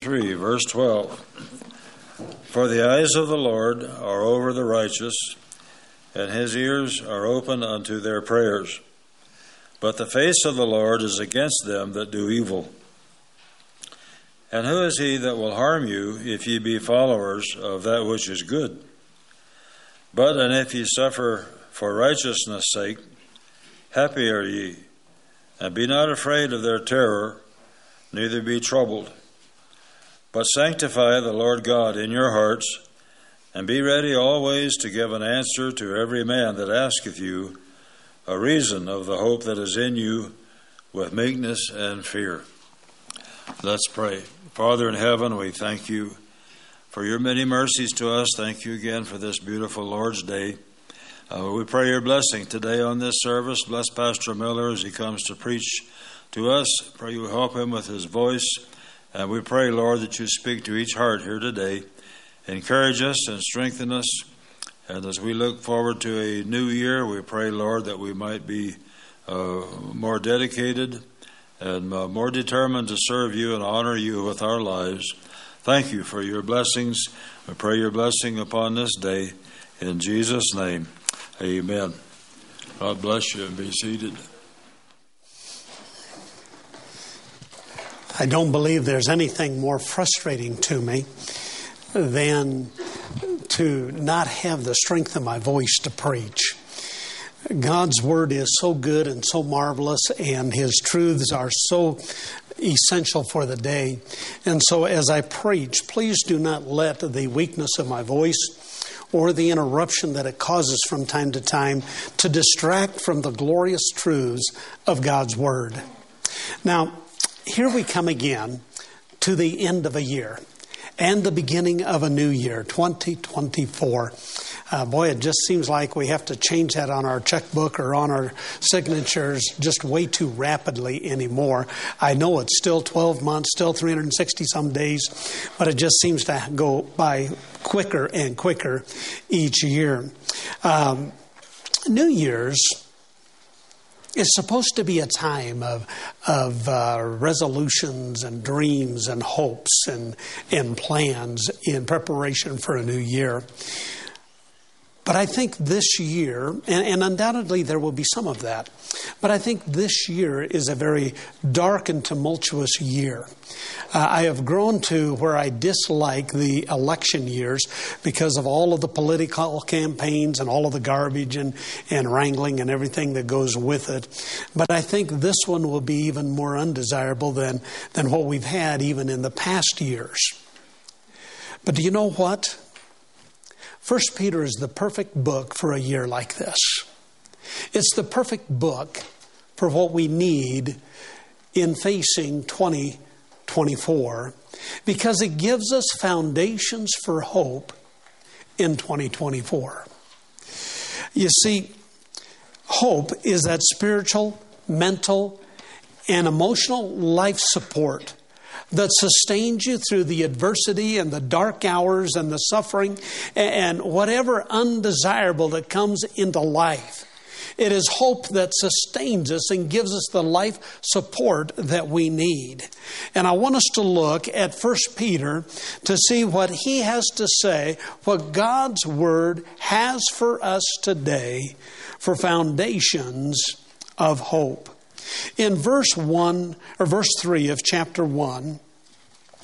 3, verse 12. For the eyes of the Lord are over the righteous, and his ears are open unto their prayers. But the face of the Lord is against them that do evil. And who is he that will harm you if ye be followers of that which is good? But and if ye suffer for righteousness' sake, happy are ye, and be not afraid of their terror, neither be troubled. But sanctify the Lord God in your hearts, and be ready always to give an answer to every man that asketh you a reason of the hope that is in you with meekness and fear. Let's pray. Father in heaven, we thank you for your many mercies to us. Thank you again for this beautiful Lord's Day. Uh, we pray your blessing today on this service. Bless Pastor Miller as he comes to preach to us. Pray you help him with his voice. And we pray, Lord, that you speak to each heart here today. Encourage us and strengthen us. And as we look forward to a new year, we pray, Lord, that we might be uh, more dedicated and uh, more determined to serve you and honor you with our lives. Thank you for your blessings. We pray your blessing upon this day. In Jesus' name, amen. God bless you and be seated. I don't believe there's anything more frustrating to me than to not have the strength of my voice to preach. God's word is so good and so marvelous, and his truths are so essential for the day. And so, as I preach, please do not let the weakness of my voice or the interruption that it causes from time to time to distract from the glorious truths of God's word. Now, here we come again to the end of a year and the beginning of a new year, 2024. Uh, boy, it just seems like we have to change that on our checkbook or on our signatures just way too rapidly anymore. I know it's still 12 months, still 360 some days, but it just seems to go by quicker and quicker each year. Um, new Year's is supposed to be a time of, of uh, resolutions and dreams and hopes and, and plans in preparation for a new year. But I think this year, and, and, undoubtedly there will be some of that, but I think this year is a very dark and tumultuous year. Uh, I have grown to where I dislike the election years because of all of the political campaigns and all of the garbage and, and wrangling and everything that goes with it. But I think this one will be even more undesirable than, than what we've had even in the past years. But do you know what? First Peter is the perfect book for a year like this. It's the perfect book for what we need in facing 2024 because it gives us foundations for hope in 2024. You see, hope is that spiritual, mental, and emotional life support that sustains you through the adversity and the dark hours and the suffering and whatever undesirable that comes into life. It is hope that sustains us and gives us the life support that we need. And I want us to look at 1 Peter to see what he has to say, what God's Word has for us today for foundations of hope. In verse 1 or verse 3 of chapter 1,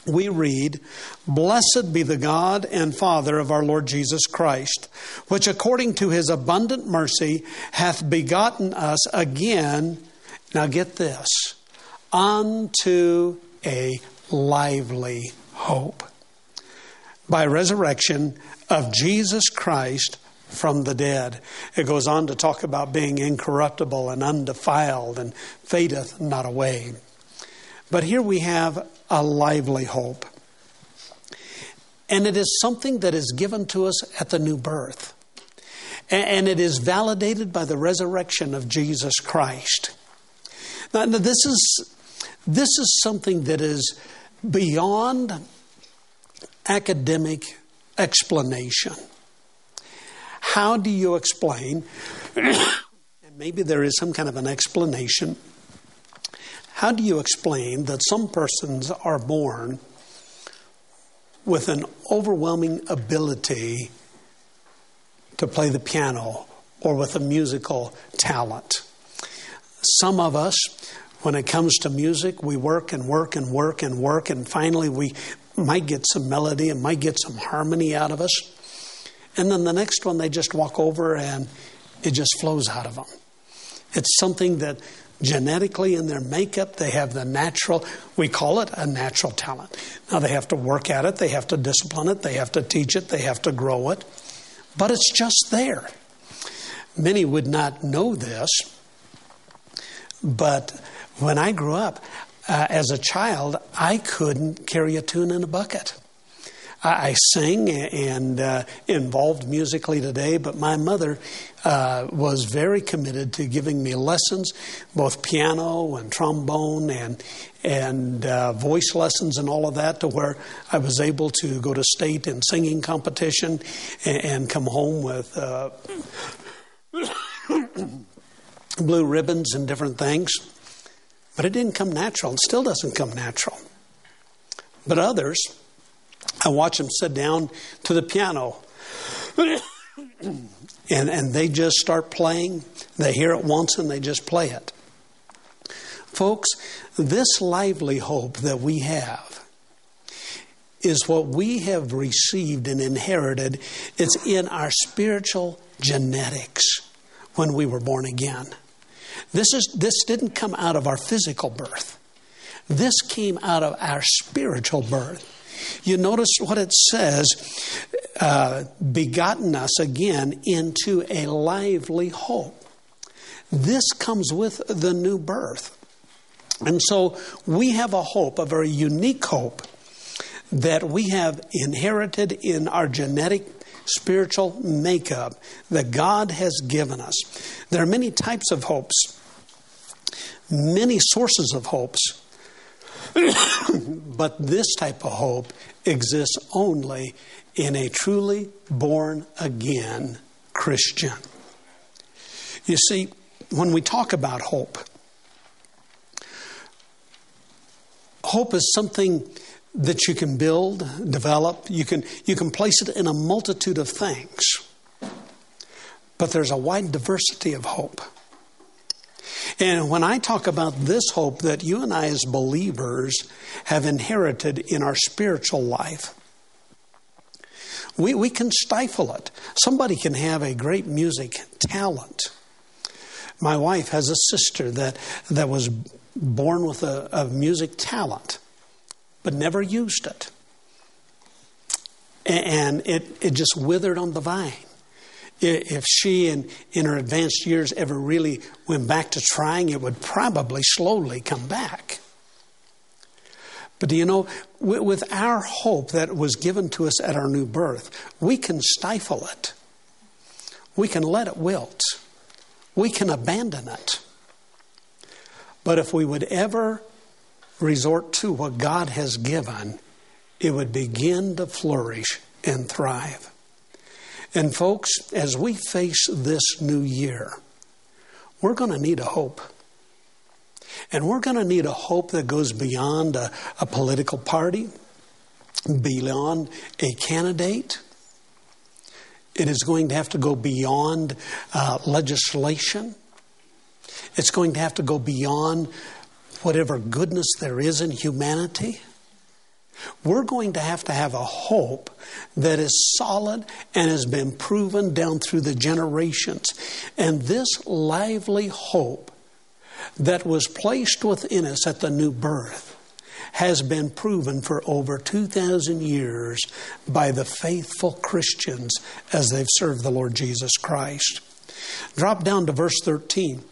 we read, Blessed be the God and Father of our Lord Jesus Christ, which according to his abundant mercy hath begotten us again, now get this, unto a lively hope by resurrection of Jesus Christ from the dead. It goes on to talk about being incorruptible and undefiled and fadeth not away. But here we have a lively hope. And it is something that is given to us at the new birth. And it is validated by the resurrection of Jesus Christ. Now, this is, this is something that is beyond academic explanation. How do you explain? and maybe there is some kind of an explanation. How do you explain that some persons are born with an overwhelming ability to play the piano or with a musical talent. Some of us, when it comes to music, we work and work and work and work, and finally we might get some melody and might get some harmony out of us. And then the next one, they just walk over and it just flows out of them. It's something that genetically in their makeup, they have the natural, we call it a natural talent. Now they have to work at it, they have to discipline it, they have to teach it, they have to grow it, but it's just there. Many would not know this, but when I grew up, uh, as a child, I couldn't carry a tune in a bucket. I, I sing and uh, involved musically today, but my mother uh, was very committed to giving me lessons, both piano and trombone and and uh, voice lessons and all of that, to where I was able to go to state and singing competition and, and come home with uh, blue ribbons and different things. But it didn't come natural and still doesn't come natural. But others, I watch them sit down to the piano and, and they just start playing. They hear it once and they just play it. Folks, this lively hope that we have is what we have received and inherited. It's in our spiritual genetics when we were born again. This, is, this didn't come out of our physical birth, this came out of our spiritual birth. You notice what it says uh, begotten us again into a lively hope. This comes with the new birth. And so we have a hope, a very unique hope, that we have inherited in our genetic spiritual makeup that God has given us. There are many types of hopes, many sources of hopes, but this type of hope exists only in a truly born again Christian. You see, when we talk about hope, hope is something that you can build, develop. You can, you can place it in a multitude of things. But there's a wide diversity of hope. And when I talk about this hope that you and I, as believers, have inherited in our spiritual life, we, we can stifle it. Somebody can have a great music talent. My wife has a sister that, that was born with a, a music talent but never used it. And it, it just withered on the vine. If she, in, in her advanced years, ever really went back to trying, it would probably slowly come back. But do you know, with our hope that was given to us at our new birth, we can stifle it. We can let it wilt. We can abandon it. But if we would ever resort to what God has given, it would begin to flourish and thrive. And, folks, as we face this new year, we're going to need a hope. And we're going to need a hope that goes beyond a, a political party, beyond a candidate. It is going to have to go beyond uh, legislation. It's going to have to go beyond whatever goodness there is in humanity, we're going to have to have a hope that is solid and has been proven down through the generations. And this lively hope that was placed within us at the new birth has been proven for over 2,000 years by the faithful Christians as they've served the Lord Jesus Christ. Drop down to verse 13.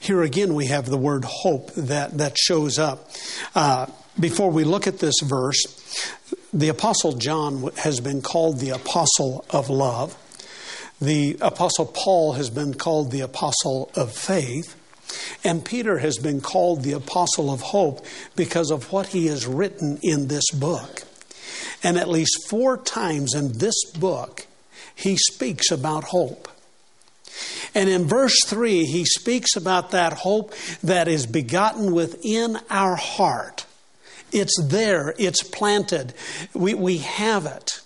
Here again, we have the word hope that, that shows up. Uh, before we look at this verse, the Apostle John has been called the Apostle of Love. The Apostle Paul has been called the Apostle of Faith. And Peter has been called the Apostle of Hope because of what he has written in this book. And at least four times in this book, he speaks about hope. And in verse 3, he speaks about that hope that is begotten within our heart It's there, it's planted. We, we have it.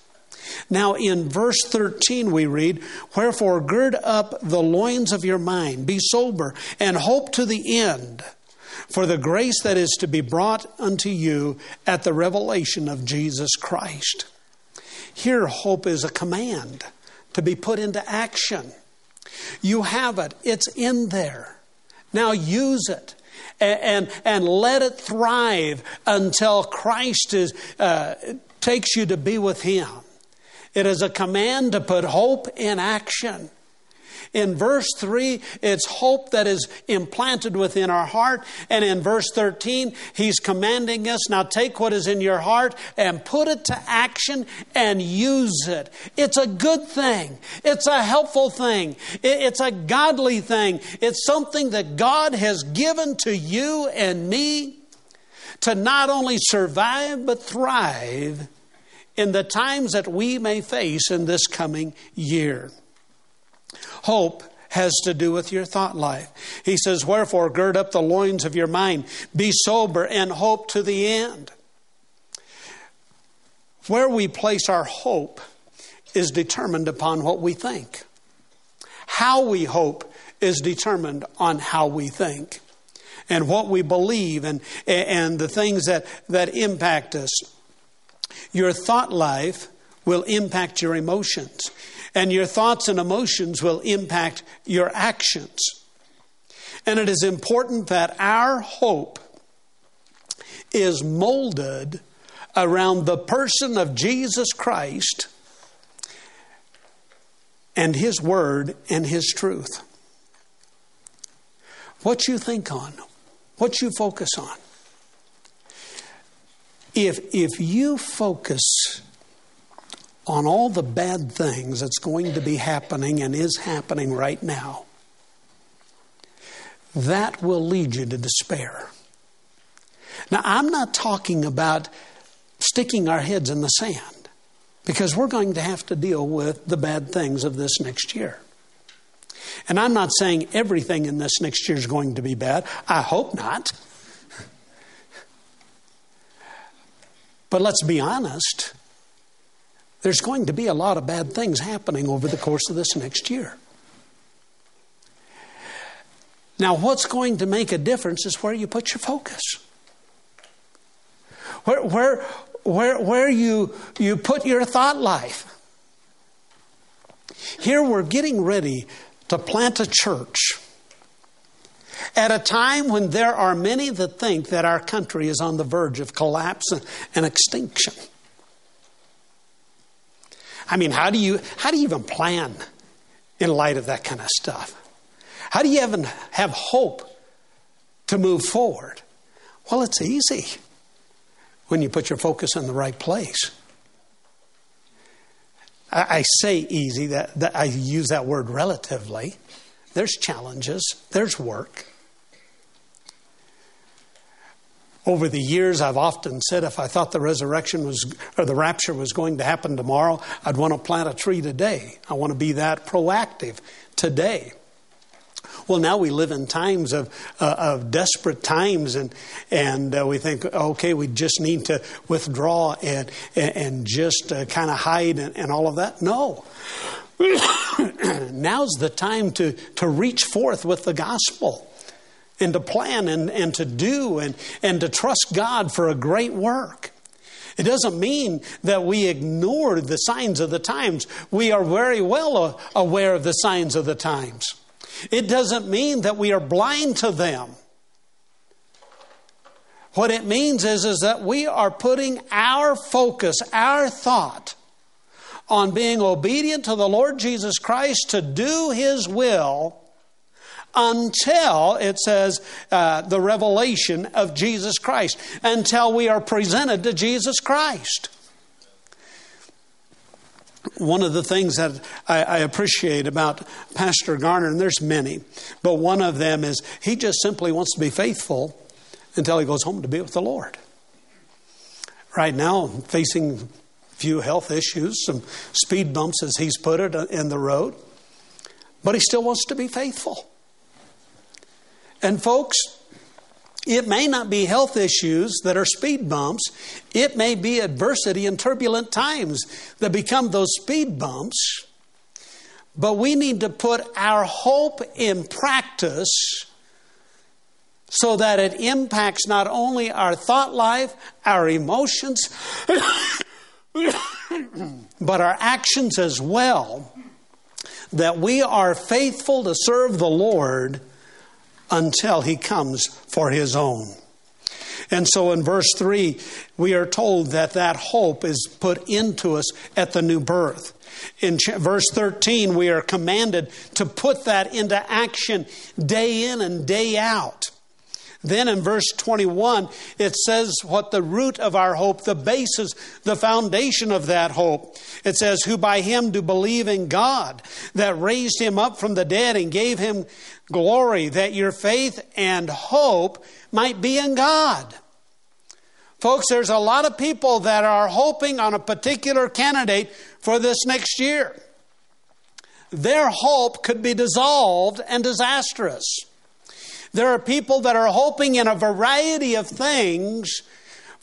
Now, in verse 13, we read, Wherefore, gird up the loins of your mind, be sober, and hope to the end for the grace that is to be brought unto you at the revelation of Jesus Christ. Here, hope is a command to be put into action. You have it, it's in there. Now use it. And, and, and let it thrive until Christ is, uh, takes you to be with Him. It is a command to put hope in action. In verse 3, it's hope that is implanted within our heart. And in verse 13, he's commanding us now take what is in your heart and put it to action and use it. It's a good thing, it's a helpful thing, it's a godly thing. It's something that God has given to you and me to not only survive but thrive in the times that we may face in this coming year. Hope has to do with your thought life. He says, Wherefore, gird up the loins of your mind, be sober, and hope to the end. Where we place our hope is determined upon what we think. How we hope is determined on how we think and what we believe and, and the things that, that impact us. Your thought life will impact your emotions, and your thoughts and emotions will impact your actions. And it is important that our hope is molded around the person of Jesus Christ and His Word and His truth. What you think on, what you focus on. If, if you focus on all the bad things that's going to be happening and is happening right now, that will lead you to despair. Now, I'm not talking about sticking our heads in the sand because we're going to have to deal with the bad things of this next year. And I'm not saying everything in this next year is going to be bad. I hope not. But let's be honest, there's going to be a lot of bad things happening over the course of this next year. Now, what's going to make a difference is where you put your focus. Where, where, where, where you, you put your thought life. Here we're getting ready to plant a church at a time when there are many that think that our country is on the verge of collapse and extinction. I mean, how do you how do you even plan in light of that kind of stuff? How do you even have hope to move forward? Well, it's easy when you put your focus in the right place. I, I say easy, that, that I use that word relatively. There's challenges, there's work. Over the years, I've often said if I thought the resurrection was, or the rapture was going to happen tomorrow, I'd want to plant a tree today. I want to be that proactive today. Well, now we live in times of, uh, of desperate times, and, and uh, we think, okay, we just need to withdraw and, and just uh, kind of hide and, and all of that. No. Now's the time to, to reach forth with the gospel and to plan and, and to do and, and to trust God for a great work. It doesn't mean that we ignore the signs of the times. We are very well aware of the signs of the times. It doesn't mean that we are blind to them. What it means is, is that we are putting our focus, our thought, on being obedient to the Lord Jesus Christ to do His will until it says uh, the revelation of Jesus Christ, until we are presented to Jesus Christ. One of the things that I, I, appreciate about Pastor Garner, and there's many, but one of them is he just simply wants to be faithful until he goes home to be with the Lord. Right now, facing few health issues, some speed bumps, as he's put it, in the road, but he still wants to be faithful. And folks, It may not be health issues that are speed bumps. It may be adversity and turbulent times that become those speed bumps. But we need to put our hope in practice so that it impacts not only our thought life, our emotions, but our actions as well. That we are faithful to serve the Lord until He comes for His own. And so in verse 3, we are told that that hope is put into us at the new birth. In verse 13, we are commanded to put that into action day in and day out. Then in verse 21, it says what the root of our hope, the basis, the foundation of that hope. It says, Who by him do believe in God, that raised him up from the dead and gave him glory, that your faith and hope might be in God. Folks, there's a lot of people that are hoping on a particular candidate for this next year. Their hope could be dissolved and disastrous. There are people that are hoping in a variety of things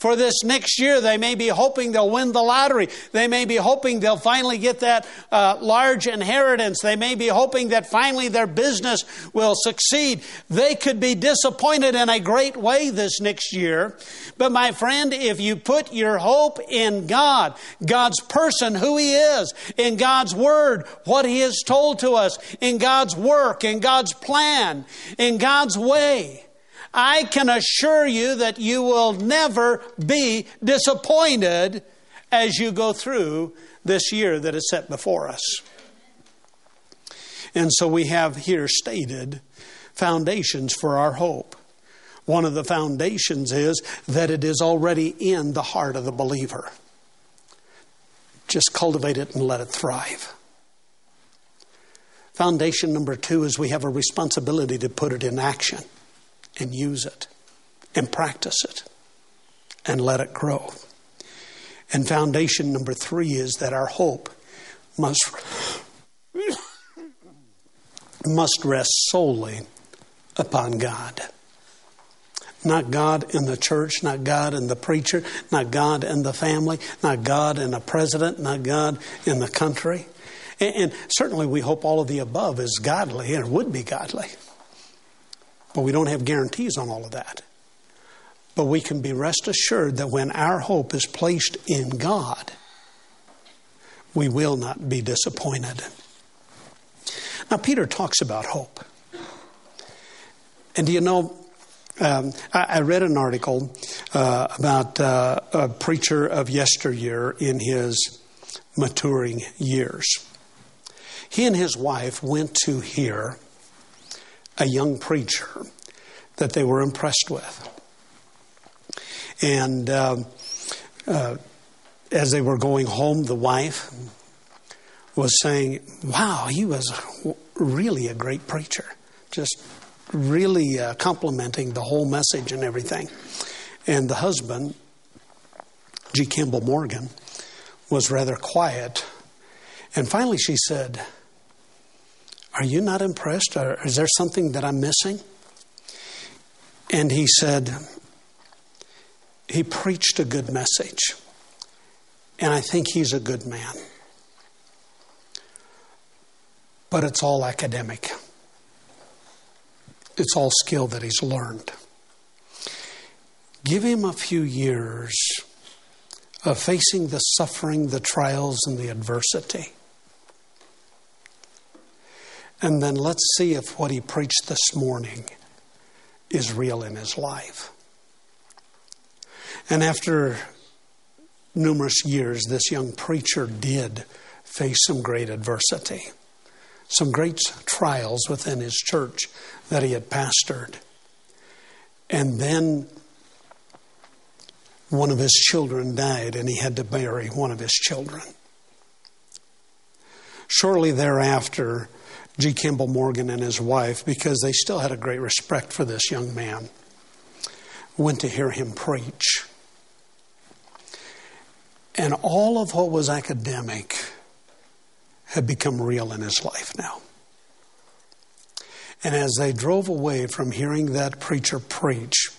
for this next year. They may be hoping they'll win the lottery. They may be hoping they'll finally get that uh, large inheritance. They may be hoping that finally their business will succeed. They could be disappointed in a great way this next year. But my friend, if you put your hope in God, God's person, who He is, in God's Word, what He has told to us, in God's work, in God's plan, in God's way, I can assure you that you will never be disappointed as you go through this year that is set before us. And so we have here stated foundations for our hope. One of the foundations is that it is already in the heart of the believer. Just cultivate it and let it thrive. Foundation number two is we have a responsibility to put it in action and use it and practice it and let it grow. And foundation number three is that our hope must, must rest solely upon God. Not God in the church, not God in the preacher, not God in the family, not God in a president, not God in the country. And, and certainly we hope all of the above is godly and would be godly. But we don't have guarantees on all of that. But we can be rest assured that when our hope is placed in God, we will not be disappointed. Now, Peter talks about hope. And do you know, um, I, I, read an article uh, about uh, a preacher of yesteryear in his maturing years. He and his wife went to hear a young preacher that they were impressed with. And uh, uh, as they were going home, the wife was saying, Wow, he was really a great preacher. Just really uh, complimenting the whole message and everything. And the husband, G. Campbell Morgan, was rather quiet. And finally she said, are you not impressed? Or is there something that I'm missing? And he said, He preached a good message. And I think he's a good man. But it's all academic, it's all skill that he's learned. Give him a few years of facing the suffering, the trials, and the adversity and then let's see if what he preached this morning is real in his life. And after numerous years, this young preacher did face some great adversity, some great trials within his church that he had pastored. And then one of his children died, and he had to bury one of his children. Shortly thereafter, G. Campbell Morgan and his wife, because they still had a great respect for this young man, went to hear him preach. And all of what was academic had become real in his life now. And as they drove away from hearing that preacher preach,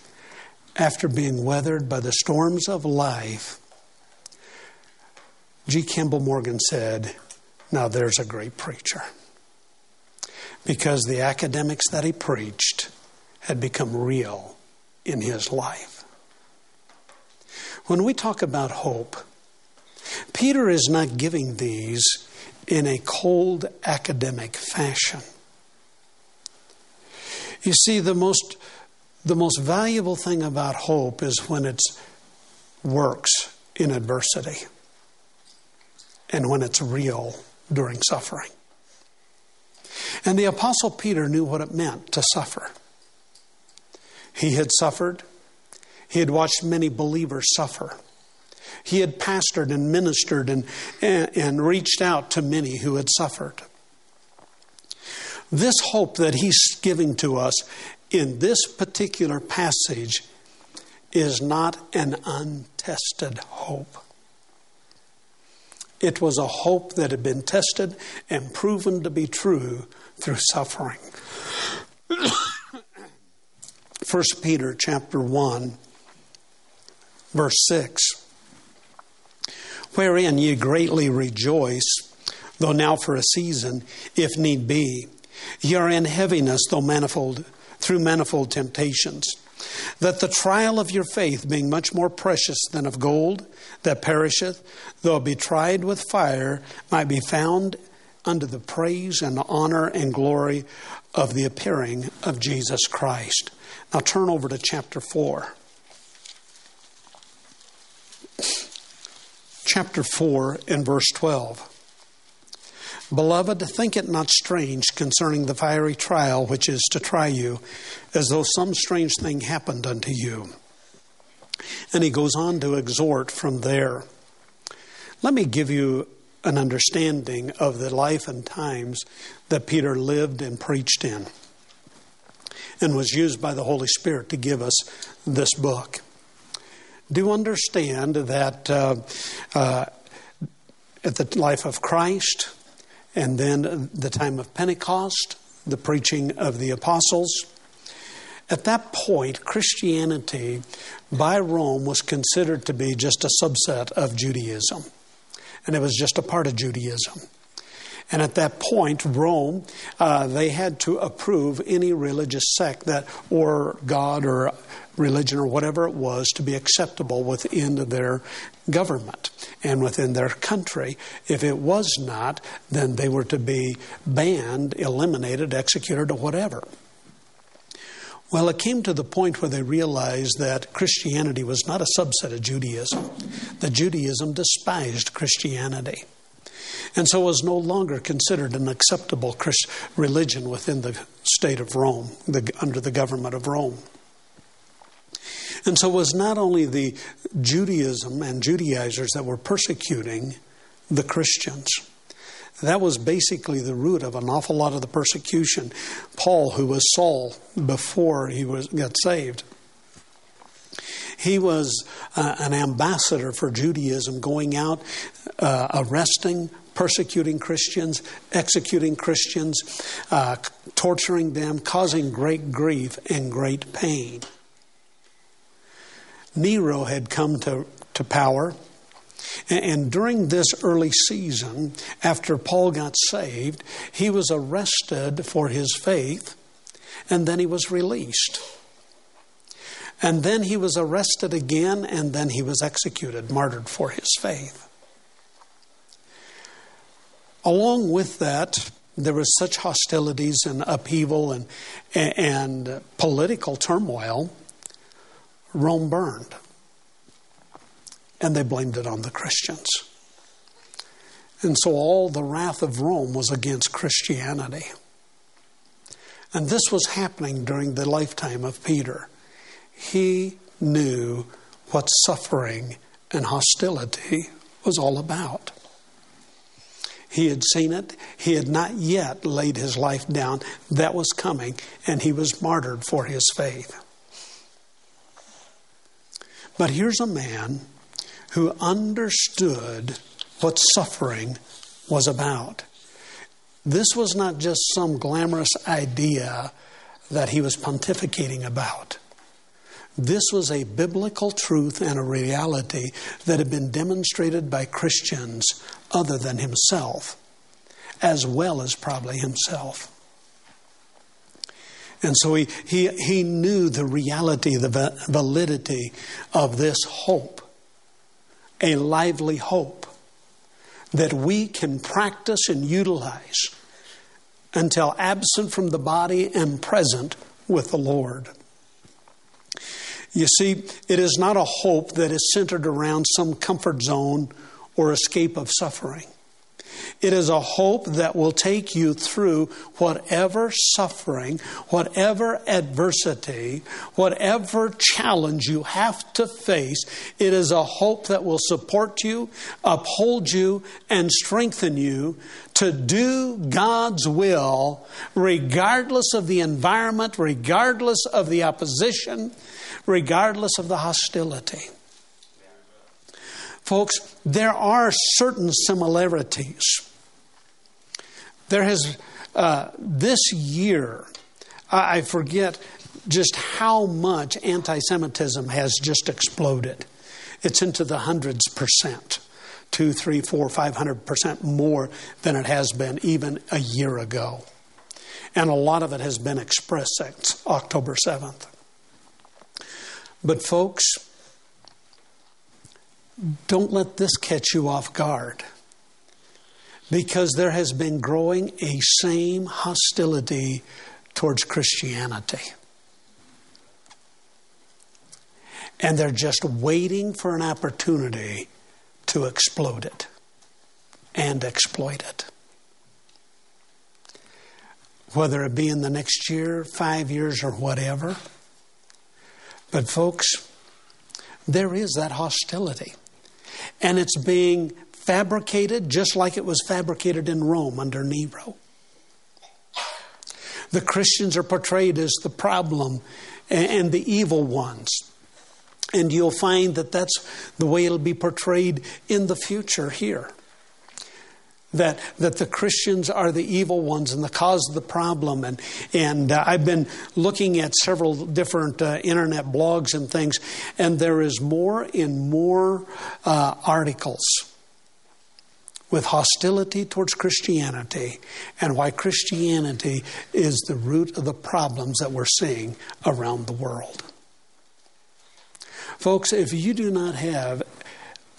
after being weathered by the storms of life, G. Campbell Morgan said, Now there's a great preacher. Because the academics that he preached had become real in his life. When we talk about hope, Peter is not giving these in a cold academic fashion. You see, the most, the most valuable thing about hope is when it works in adversity and when it's real during suffering. And the Apostle Peter knew what it meant to suffer. He had suffered, he had watched many believers suffer. He had pastored and ministered and, and, and reached out to many who had suffered. This hope that he's giving to us in this particular passage is not an untested hope. It was a hope that had been tested and proven to be true through suffering. 1 Peter chapter 1 verse 6 wherein ye greatly rejoice though now for a season if need be ye are in heaviness though manifold through manifold temptations that the trial of your faith, being much more precious than of gold that perisheth, though it be tried with fire, might be found unto the praise and honor and glory of the appearing of Jesus Christ. Now turn over to chapter 4. Chapter 4 and verse 12. Beloved, think it not strange concerning the fiery trial which is to try you, as though some strange thing happened unto you. And he goes on to exhort from there. Let me give you an understanding of the life and times that Peter lived and preached in, and was used by the Holy Spirit to give us this book. Do understand that uh, uh, at the life of Christ, and then the time of Pentecost, the preaching of the apostles. At that point, Christianity by Rome was considered to be just a subset of Judaism, and it was just a part of Judaism. And at that point, Rome, uh, they had to approve any religious sect that, or God, or religion, or whatever it was, to be acceptable within their government and within their country. If it was not, then they were to be banned, eliminated, executed, or whatever. Well, it came to the point where they realized that Christianity was not a subset of Judaism, that Judaism despised Christianity. And so was no longer considered an acceptable Christ religion within the state of Rome, the, under the government of Rome. And so it was not only the Judaism and Judaizers that were persecuting the Christians. That was basically the root of an awful lot of the persecution. Paul, who was Saul before he was got saved, he was uh, an ambassador for Judaism, going out, uh, arresting, persecuting Christians, executing Christians, uh, torturing them, causing great grief and great pain. Nero had come to, to power. And during this early season, after Paul got saved, he was arrested for his faith, and then he was released. And then he was arrested again, and then he was executed, martyred for his faith. Along with that, there was such hostilities and upheaval and, and political turmoil Rome burned. And they blamed it on the Christians. And so all the wrath of Rome was against Christianity. And this was happening during the lifetime of Peter. He knew what suffering and hostility was all about. He had seen it. He had not yet laid his life down. That was coming, and he was martyred for his faith. But here's a man who understood what suffering was about. This was not just some glamorous idea that he was pontificating about. This was a biblical truth and a reality that had been demonstrated by Christians other than himself, as well as probably himself. And so he, he, he knew the reality, the validity of this hope, a lively hope that we can practice and utilize until absent from the body and present with the Lord. You see, it is not a hope that is centered around some comfort zone or escape of suffering. It is a hope that will take you through whatever suffering, whatever adversity, whatever challenge you have to face. It is a hope that will support you, uphold you, and strengthen you to do God's will, regardless of the environment, regardless of the opposition, regardless of the hostility. Folks, there are certain similarities. There has, uh, this year, I forget just how much anti Semitism has just exploded. It's into the hundreds percent two, three, four, five hundred percent more than it has been even a year ago. And a lot of it has been expressed since October 7th. But, folks, don't let this catch you off guard because there has been growing a same hostility towards Christianity. And they're just waiting for an opportunity to explode it and exploit it. Whether it be in the next year, five years, or whatever. But, folks, there is that hostility. And it's being fabricated just like it was fabricated in Rome under Nero. The Christians are portrayed as the problem and the evil ones. And you'll find that that's the way it'll be portrayed in the future here that that the Christians are the evil ones and the cause of the problem. And and uh, I've been looking at several different uh, internet blogs and things, and there is more and more uh, articles with hostility towards Christianity and why Christianity is the root of the problems that we're seeing around the world. Folks, if you do not have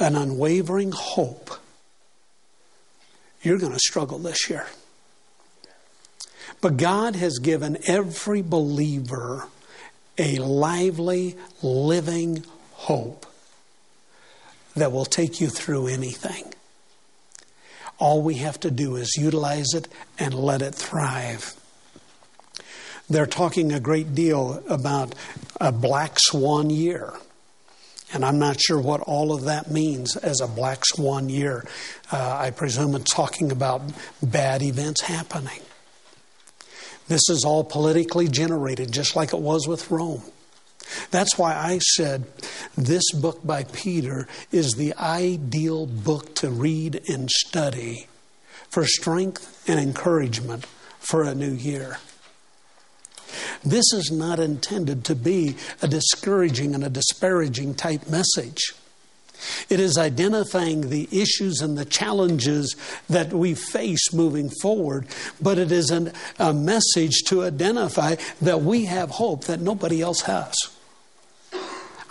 an unwavering hope you're going to struggle this year. But God has given every believer a lively, living hope that will take you through anything. All we have to do is utilize it and let it thrive. They're talking a great deal about a black swan year. And I'm not sure what all of that means as a black swan year. Uh, I presume it's talking about bad events happening. This is all politically generated, just like it was with Rome. That's why I said this book by Peter is the ideal book to read and study for strength and encouragement for a new year. This is not intended to be a discouraging and a disparaging type message. It is identifying the issues and the challenges that we face moving forward, but it is an, a message to identify that we have hope that nobody else has.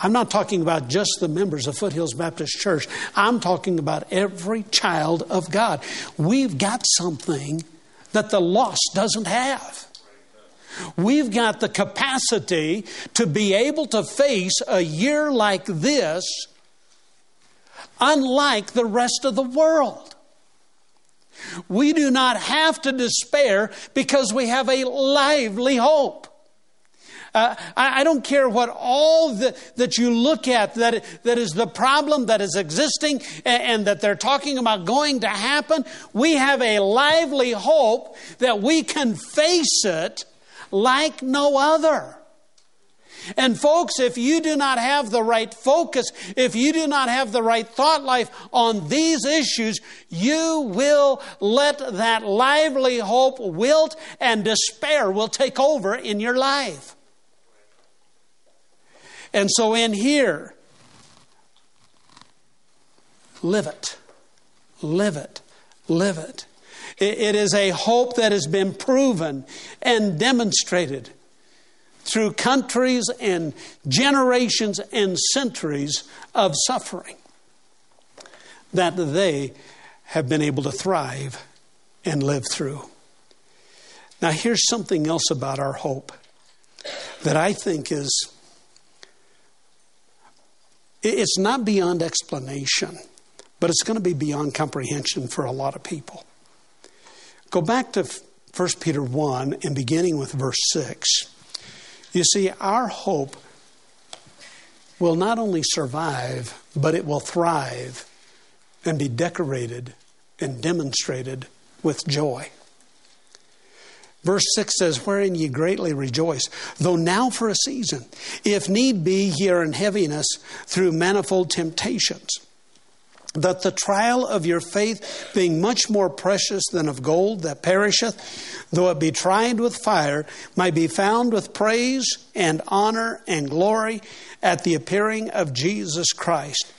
I'm not talking about just the members of Foothills Baptist Church. I'm talking about every child of God. We've got something that the lost doesn't have. We've got the capacity to be able to face a year like this, unlike the rest of the world. We do not have to despair because we have a lively hope. Uh, I, I, don't care what all the, that you look at that, that is the problem that is existing and, and that they're talking about going to happen. We have a lively hope that we can face it like no other. And folks, if you do not have the right focus, if you do not have the right thought life on these issues, you will let that lively hope wilt and despair will take over in your life. And so in here, live it, live it, live it. It is a hope that has been proven and demonstrated through countries and generations and centuries of suffering that they have been able to thrive and live through. Now, here's something else about our hope that I think is it's not beyond explanation, but it's going to be beyond comprehension for a lot of people. Go back to 1 Peter 1 and beginning with verse 6. You see, our hope will not only survive, but it will thrive and be decorated and demonstrated with joy. Verse 6 says, Wherein ye greatly rejoice, though now for a season, if need be, ye are in heaviness through manifold temptations that the trial of your faith, being much more precious than of gold that perisheth, though it be tried with fire, might be found with praise and honor and glory at the appearing of Jesus Christ.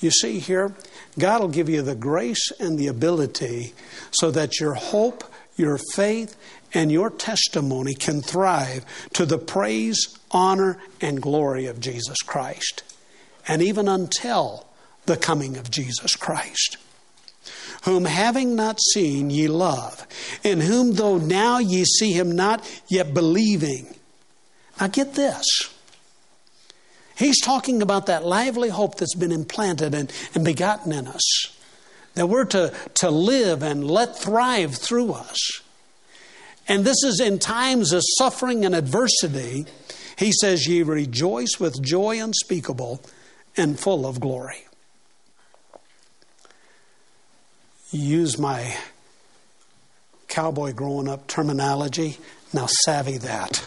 You see here, God will give you the grace and the ability so that your hope, your faith, and your testimony can thrive to the praise, honor, and glory of Jesus Christ. And even until the coming of Jesus Christ. Whom having not seen ye love, in whom though now ye see him not, yet believing. Now get this. He's talking about that lively hope that's been implanted and, and begotten in us. That we're to, to live and let thrive through us. And this is in times of suffering and adversity. He says, Ye rejoice with joy unspeakable and full of glory. Use my cowboy growing up terminology. Now, savvy that.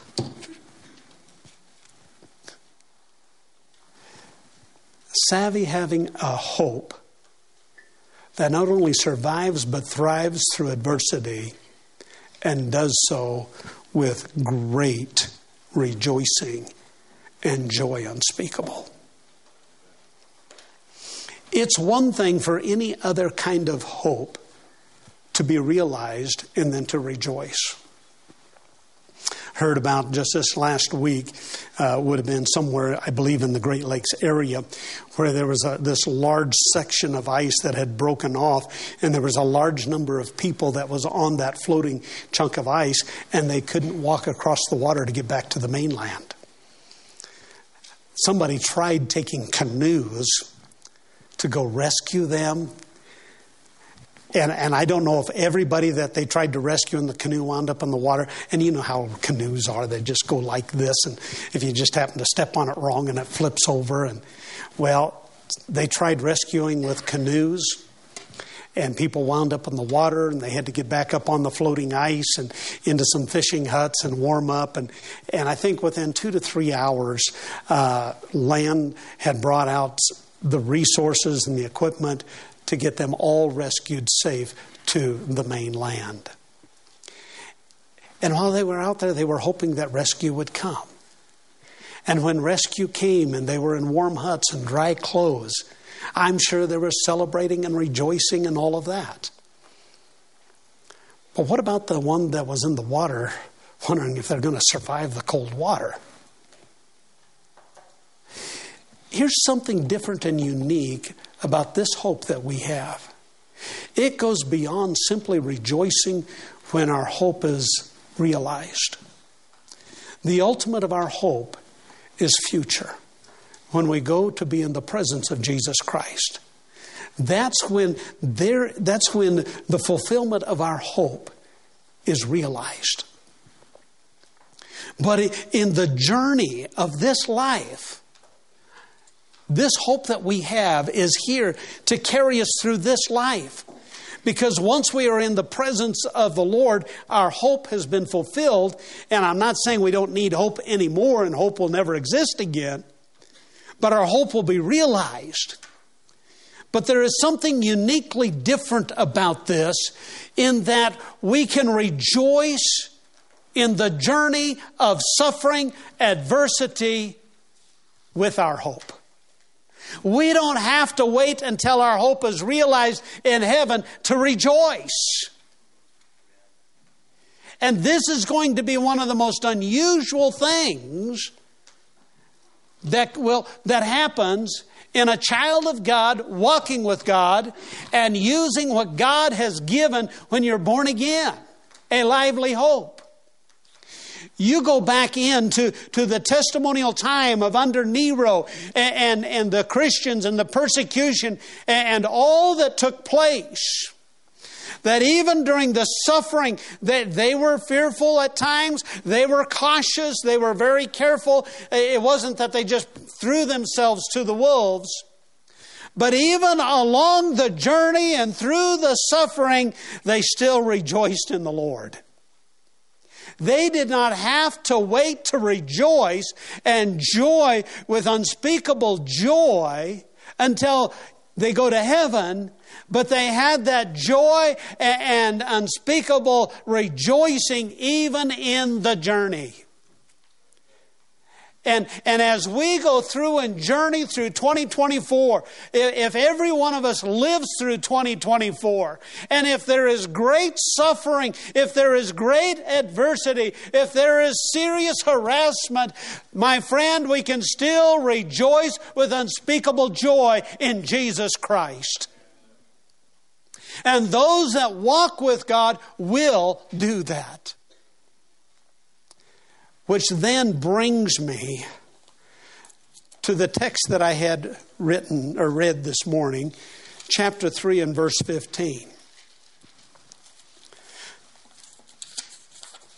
Savvy having a hope that not only survives but thrives through adversity and does so with great rejoicing and joy unspeakable. It's one thing for any other kind of hope to be realized and then to rejoice. Heard about just this last week, uh, would have been somewhere, I believe, in the Great Lakes area, where there was a, this large section of ice that had broken off, and there was a large number of people that was on that floating chunk of ice, and they couldn't walk across the water to get back to the mainland. Somebody tried taking canoes to go rescue them. And, and I don't know if everybody that they tried to rescue in the canoe wound up in the water. And you know how canoes are, they just go like this. And if you just happen to step on it wrong and it flips over. And well, they tried rescuing with canoes and people wound up in the water and they had to get back up on the floating ice and into some fishing huts and warm up and, and i think within two to three hours uh, land had brought out the resources and the equipment to get them all rescued safe to the mainland. And while they were out there, they were hoping that rescue would come. And when rescue came and they were in warm huts and dry clothes, I'm sure they were celebrating and rejoicing and all of that. But what about the one that was in the water, wondering if they're going to survive the cold water? Here's something different and unique about this hope that we have it goes beyond simply rejoicing when our hope is realized. The ultimate of our hope is future, when we go to be in the presence of Jesus Christ. That's when there that's when the fulfillment of our hope is realized. But in the journey of this life, this hope that we have is here to carry us through this life. Because once we are in the presence of the Lord, our hope has been fulfilled. And I'm not saying we don't need hope anymore and hope will never exist again, but our hope will be realized. But there is something uniquely different about this in that we can rejoice in the journey of suffering, adversity, with our hope. We don't have to wait until our hope is realized in heaven to rejoice. And this is going to be one of the most unusual things that will that happens in a child of God walking with God and using what God has given when you're born again, a lively hope. You go back into to the testimonial time of under Nero and, and, and the Christians and the persecution and all that took place. That even during the suffering that they were fearful at times they were cautious they were very careful. It wasn't that they just threw themselves to the wolves. But even along the journey and through the suffering they still rejoiced in the lord they did not have to wait to rejoice and joy with unspeakable joy until they go to heaven, but they had that joy and unspeakable rejoicing even in the journey. And, and as we go through and journey through 2024, if every one of us lives through 2024, and if there is great suffering, if there is great adversity, if there is serious harassment, my friend, we can still rejoice with unspeakable joy in Jesus Christ. And those that walk with God will do that. Which then brings me to the text that I had written or read this morning, chapter 3 and verse 15.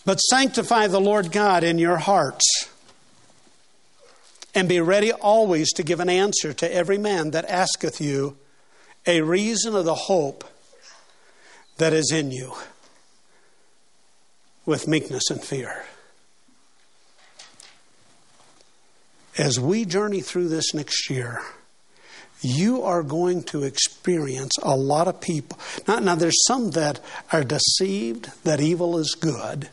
But sanctify the Lord God in your hearts, and be ready always to give an answer to every man that asketh you a reason of the hope that is in you, with meekness and fear. As we journey through this next year, you are going to experience a lot of people. Now, now, there's some that are deceived that evil is good,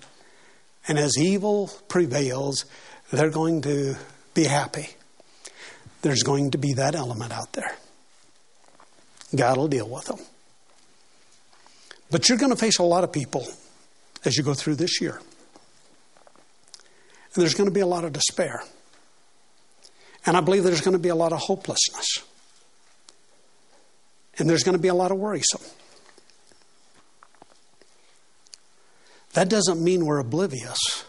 and as evil prevails, they're going to be happy. There's going to be that element out there. God will deal with them. But you're going to face a lot of people as you go through this year. And there's going to be a lot of despair. And I believe there's going to be a lot of hopelessness. And there's going to be a lot of worrisome. That doesn't mean we're oblivious,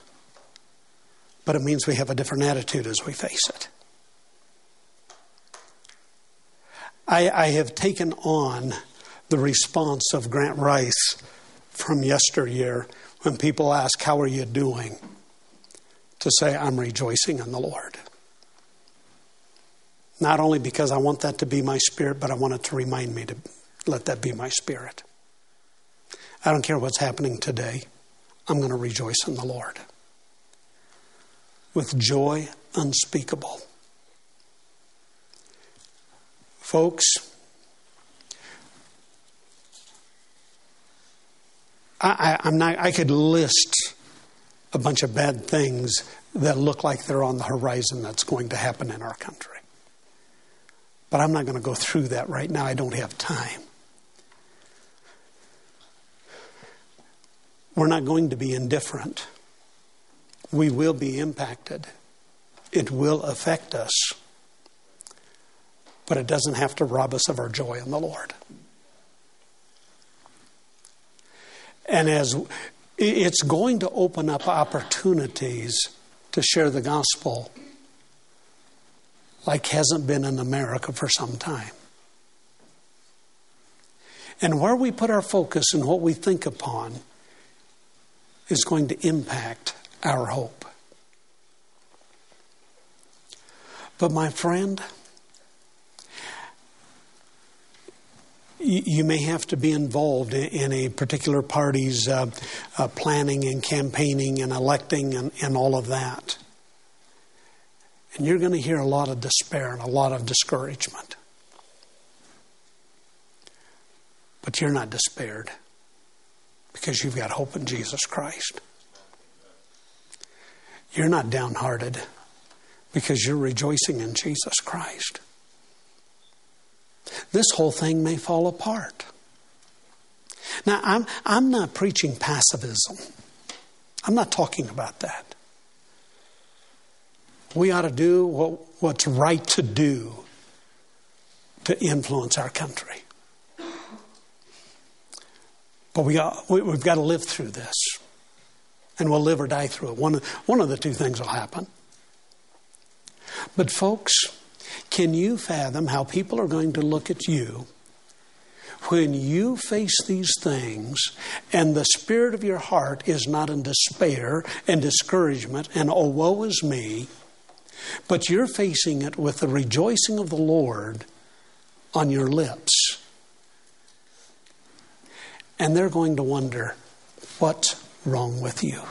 but it means we have a different attitude as we face it. I, I have taken on the response of Grant Rice from yesteryear when people ask, How are you doing? to say, I'm rejoicing in the Lord. Not only because I want that to be my spirit, but I want it to remind me to let that be my spirit. I don't care what's happening today, I'm going to rejoice in the Lord with joy unspeakable. Folks, I, am not, I could list a bunch of bad things that look like they're on the horizon that's going to happen in our country. But I'm not going to go through that right now. I don't have time. We're not going to be indifferent. We will be impacted. It will affect us. But it doesn't have to rob us of our joy in the Lord. And as it's going to open up opportunities to share the gospel like hasn't been in America for some time. And where we put our focus and what we think upon is going to impact our hope. But, my friend, you may have to be involved in a particular party's uh, uh, planning and campaigning and electing and, and all of that. And you're going to hear a lot of despair and a lot of discouragement. But you're not despaired because you've got hope in Jesus Christ. You're not downhearted because you're rejoicing in Jesus Christ. This whole thing may fall apart. Now, I'm, I'm not preaching pacifism. I'm not talking about that. We ought to do what, what's right to do to influence our country. But we got, we, have got to live through this. And we'll live or die through it. One, one of the two things will happen. But, folks, can you fathom how people are going to look at you when you face these things and the spirit of your heart is not in despair and discouragement and, oh, woe is me, but you're facing it with the rejoicing of the Lord on your lips? And they're going to wonder, what's wrong with you?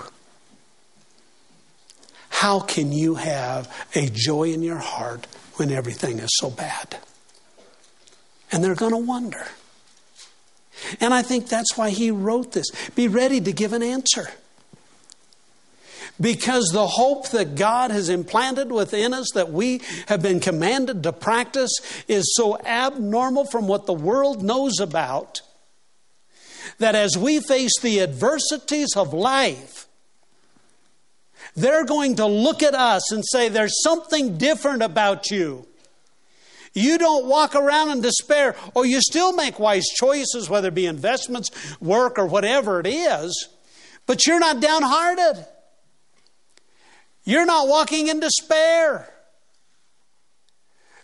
How can you have a joy in your heart when everything is so bad? And they're going to wonder. And I think that's why he wrote this. Be ready to give an answer. Because the hope that God has implanted within us, that we have been commanded to practice, is so abnormal from what the world knows about that as we face the adversities of life, they're going to look at us and say, There's something different about you. You don't walk around in despair, or you still make wise choices, whether it be investments, work, or whatever it is, but you're not downhearted. You're not walking in despair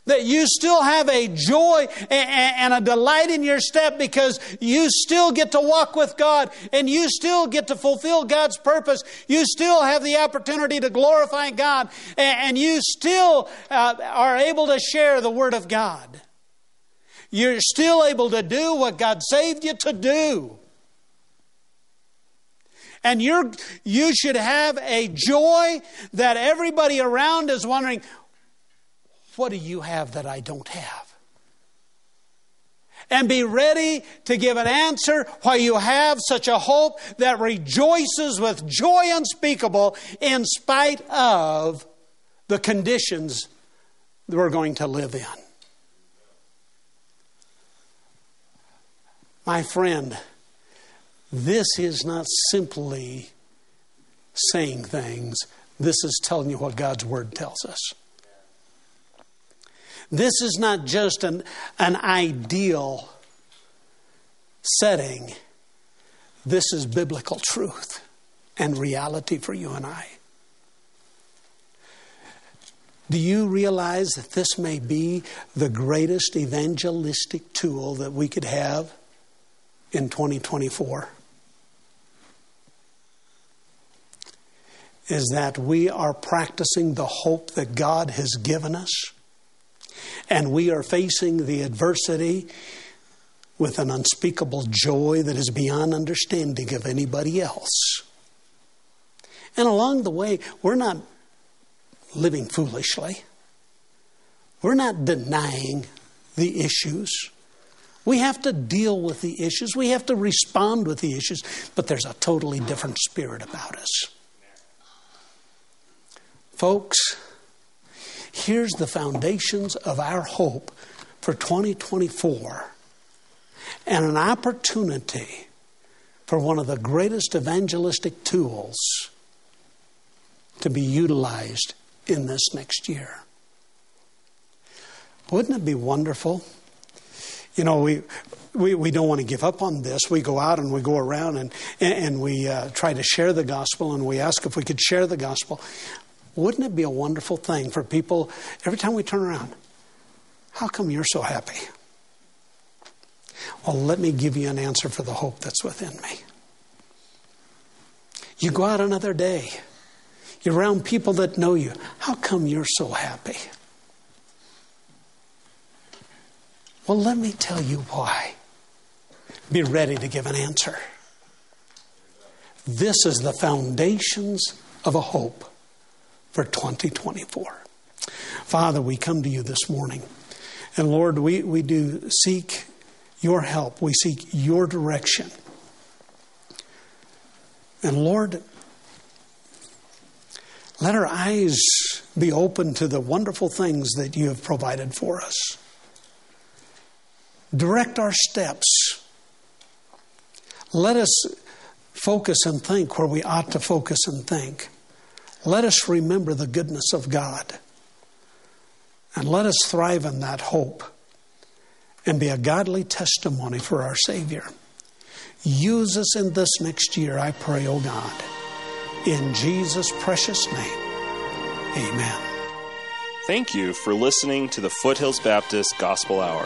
that you still have a joy and a delight in your step because you still get to walk with God and you still get to fulfill God's purpose. You still have the opportunity to glorify God and you still uh, are able to share the Word of God. You're still able to do what God saved you to do. And you're, you should have a joy that everybody around is wondering, what do you have that I don't have? And be ready to give an answer why you have such a hope that rejoices with joy unspeakable in spite of the conditions that we're going to live in. My friend, this is not simply saying things, this is telling you what God's Word tells us. This is not just an, an ideal setting, this is biblical truth and reality for you and I. Do you realize that this may be the greatest evangelistic tool that we could have in 2024? Is that we are practicing the hope that God has given us and we are facing the adversity with an unspeakable joy that is beyond understanding of anybody else. And along the way, we're not living foolishly. We're not denying the issues. We have to deal with the issues. We have to respond with the issues, but there's a totally different spirit about us. Folks, Here's the foundations of our hope for 2024 and an opportunity for one of the greatest evangelistic tools to be utilized in this next year. Wouldn't it be wonderful? You know, we, we, we don't want to give up on this. We go out and we go around and, and we uh, try to share the gospel and we ask if we could share the gospel. Wouldn't it be a wonderful thing for people every time we turn around? How come you're so happy? Well, let me give you an answer for the hope that's within me. You go out another day, you're around people that know you. How come you're so happy? Well, let me tell you why. Be ready to give an answer. This is the foundations of a hope for 2024. Father, we come to you this morning. And Lord, we, we do seek your help, we seek your direction. And Lord, let our eyes be open to the wonderful things that you have provided for us. Direct our steps. Let us focus and think where we ought to focus and think. Let us remember the goodness of God. And let us thrive in that hope and be a godly testimony for our Savior. Use us in this next year, I pray, O oh God. In Jesus' precious name, amen. Thank you for listening to the Foothills Baptist Gospel Hour.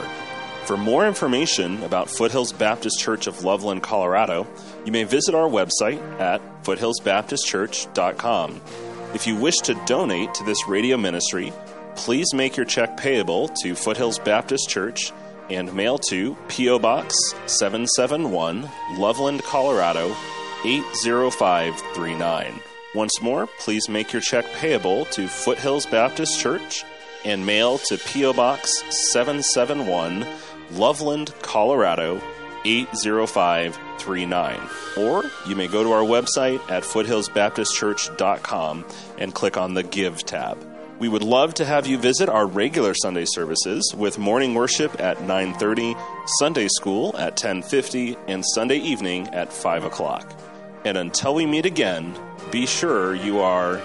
For more information about Foothills Baptist Church of Loveland, Colorado, you may visit our website at foothillsbaptistchurch.com. If you wish to donate to this radio ministry, please make your check payable to Foothills Baptist Church and mail to P.O. Box 771, Loveland, Colorado 80539. Once more, please make your check payable to Foothills Baptist Church and mail to P.O. Box 771, Loveland, Colorado 80539. Or you may go to our website at foothillsbaptistchurch.com and click on the Give tab. We would love to have you visit our regular Sunday services with morning worship at 9:30, Sunday school at 10:50, and Sunday evening at 5 o'clock. And until we meet again, be sure you are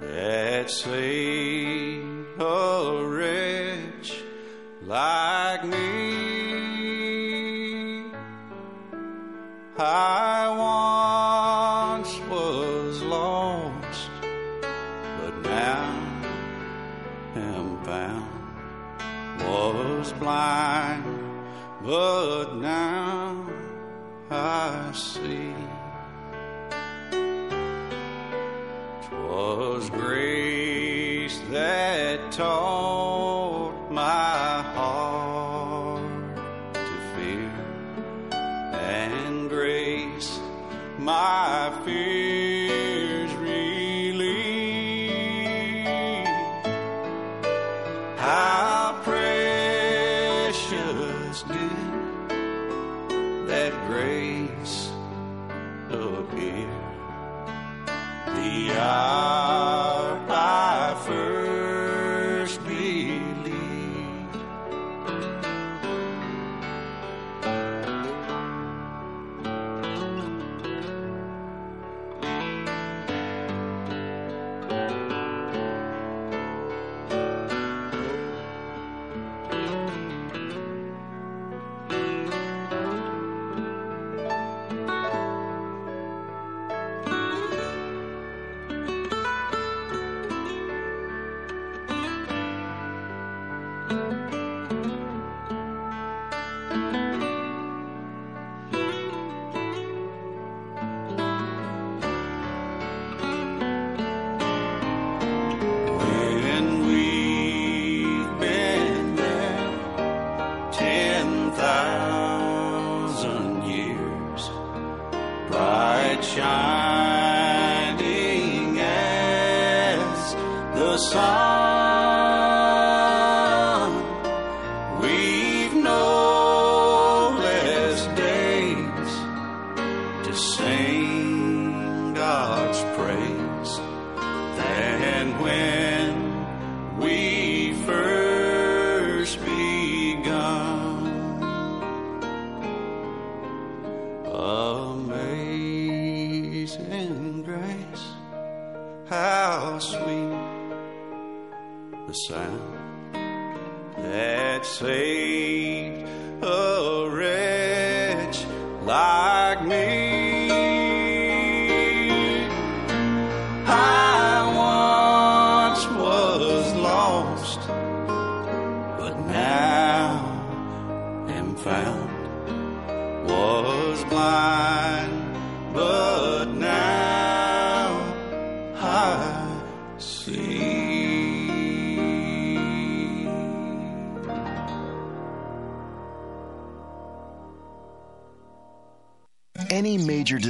that saved a wretch like me. I once was lost, but now am found, was blind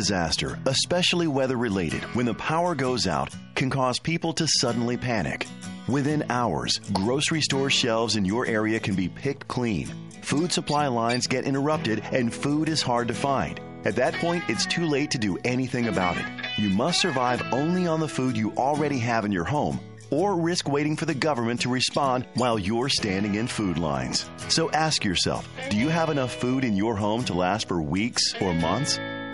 disaster, especially weather related, when the power goes out, can cause people to suddenly panic. Within hours, grocery store shelves in your area can be picked clean. Food supply lines get interrupted and food is hard to find. At that point, it's too late to do anything about it. You must survive only on the food you already have in your home or risk waiting for the government to respond while you're standing in food lines. So ask yourself do you have enough food in your home to last for weeks or months?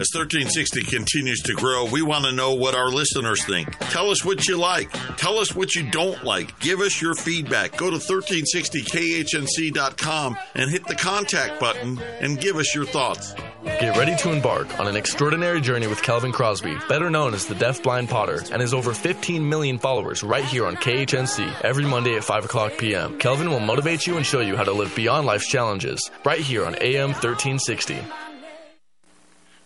As 1360 continues to grow, we want to know what our listeners think. Tell us what you like. Tell us what you don't like. Give us your feedback. Go to 1360khnc.com and hit the contact button and give us your thoughts. Get ready to embark on an extraordinary journey with Kelvin Crosby, better known as the Deaf Blind Potter, and his over 15 million followers right here on KHNC every Monday at 5 o'clock p.m. Kelvin will motivate you and show you how to live beyond life's challenges right here on AM 1360.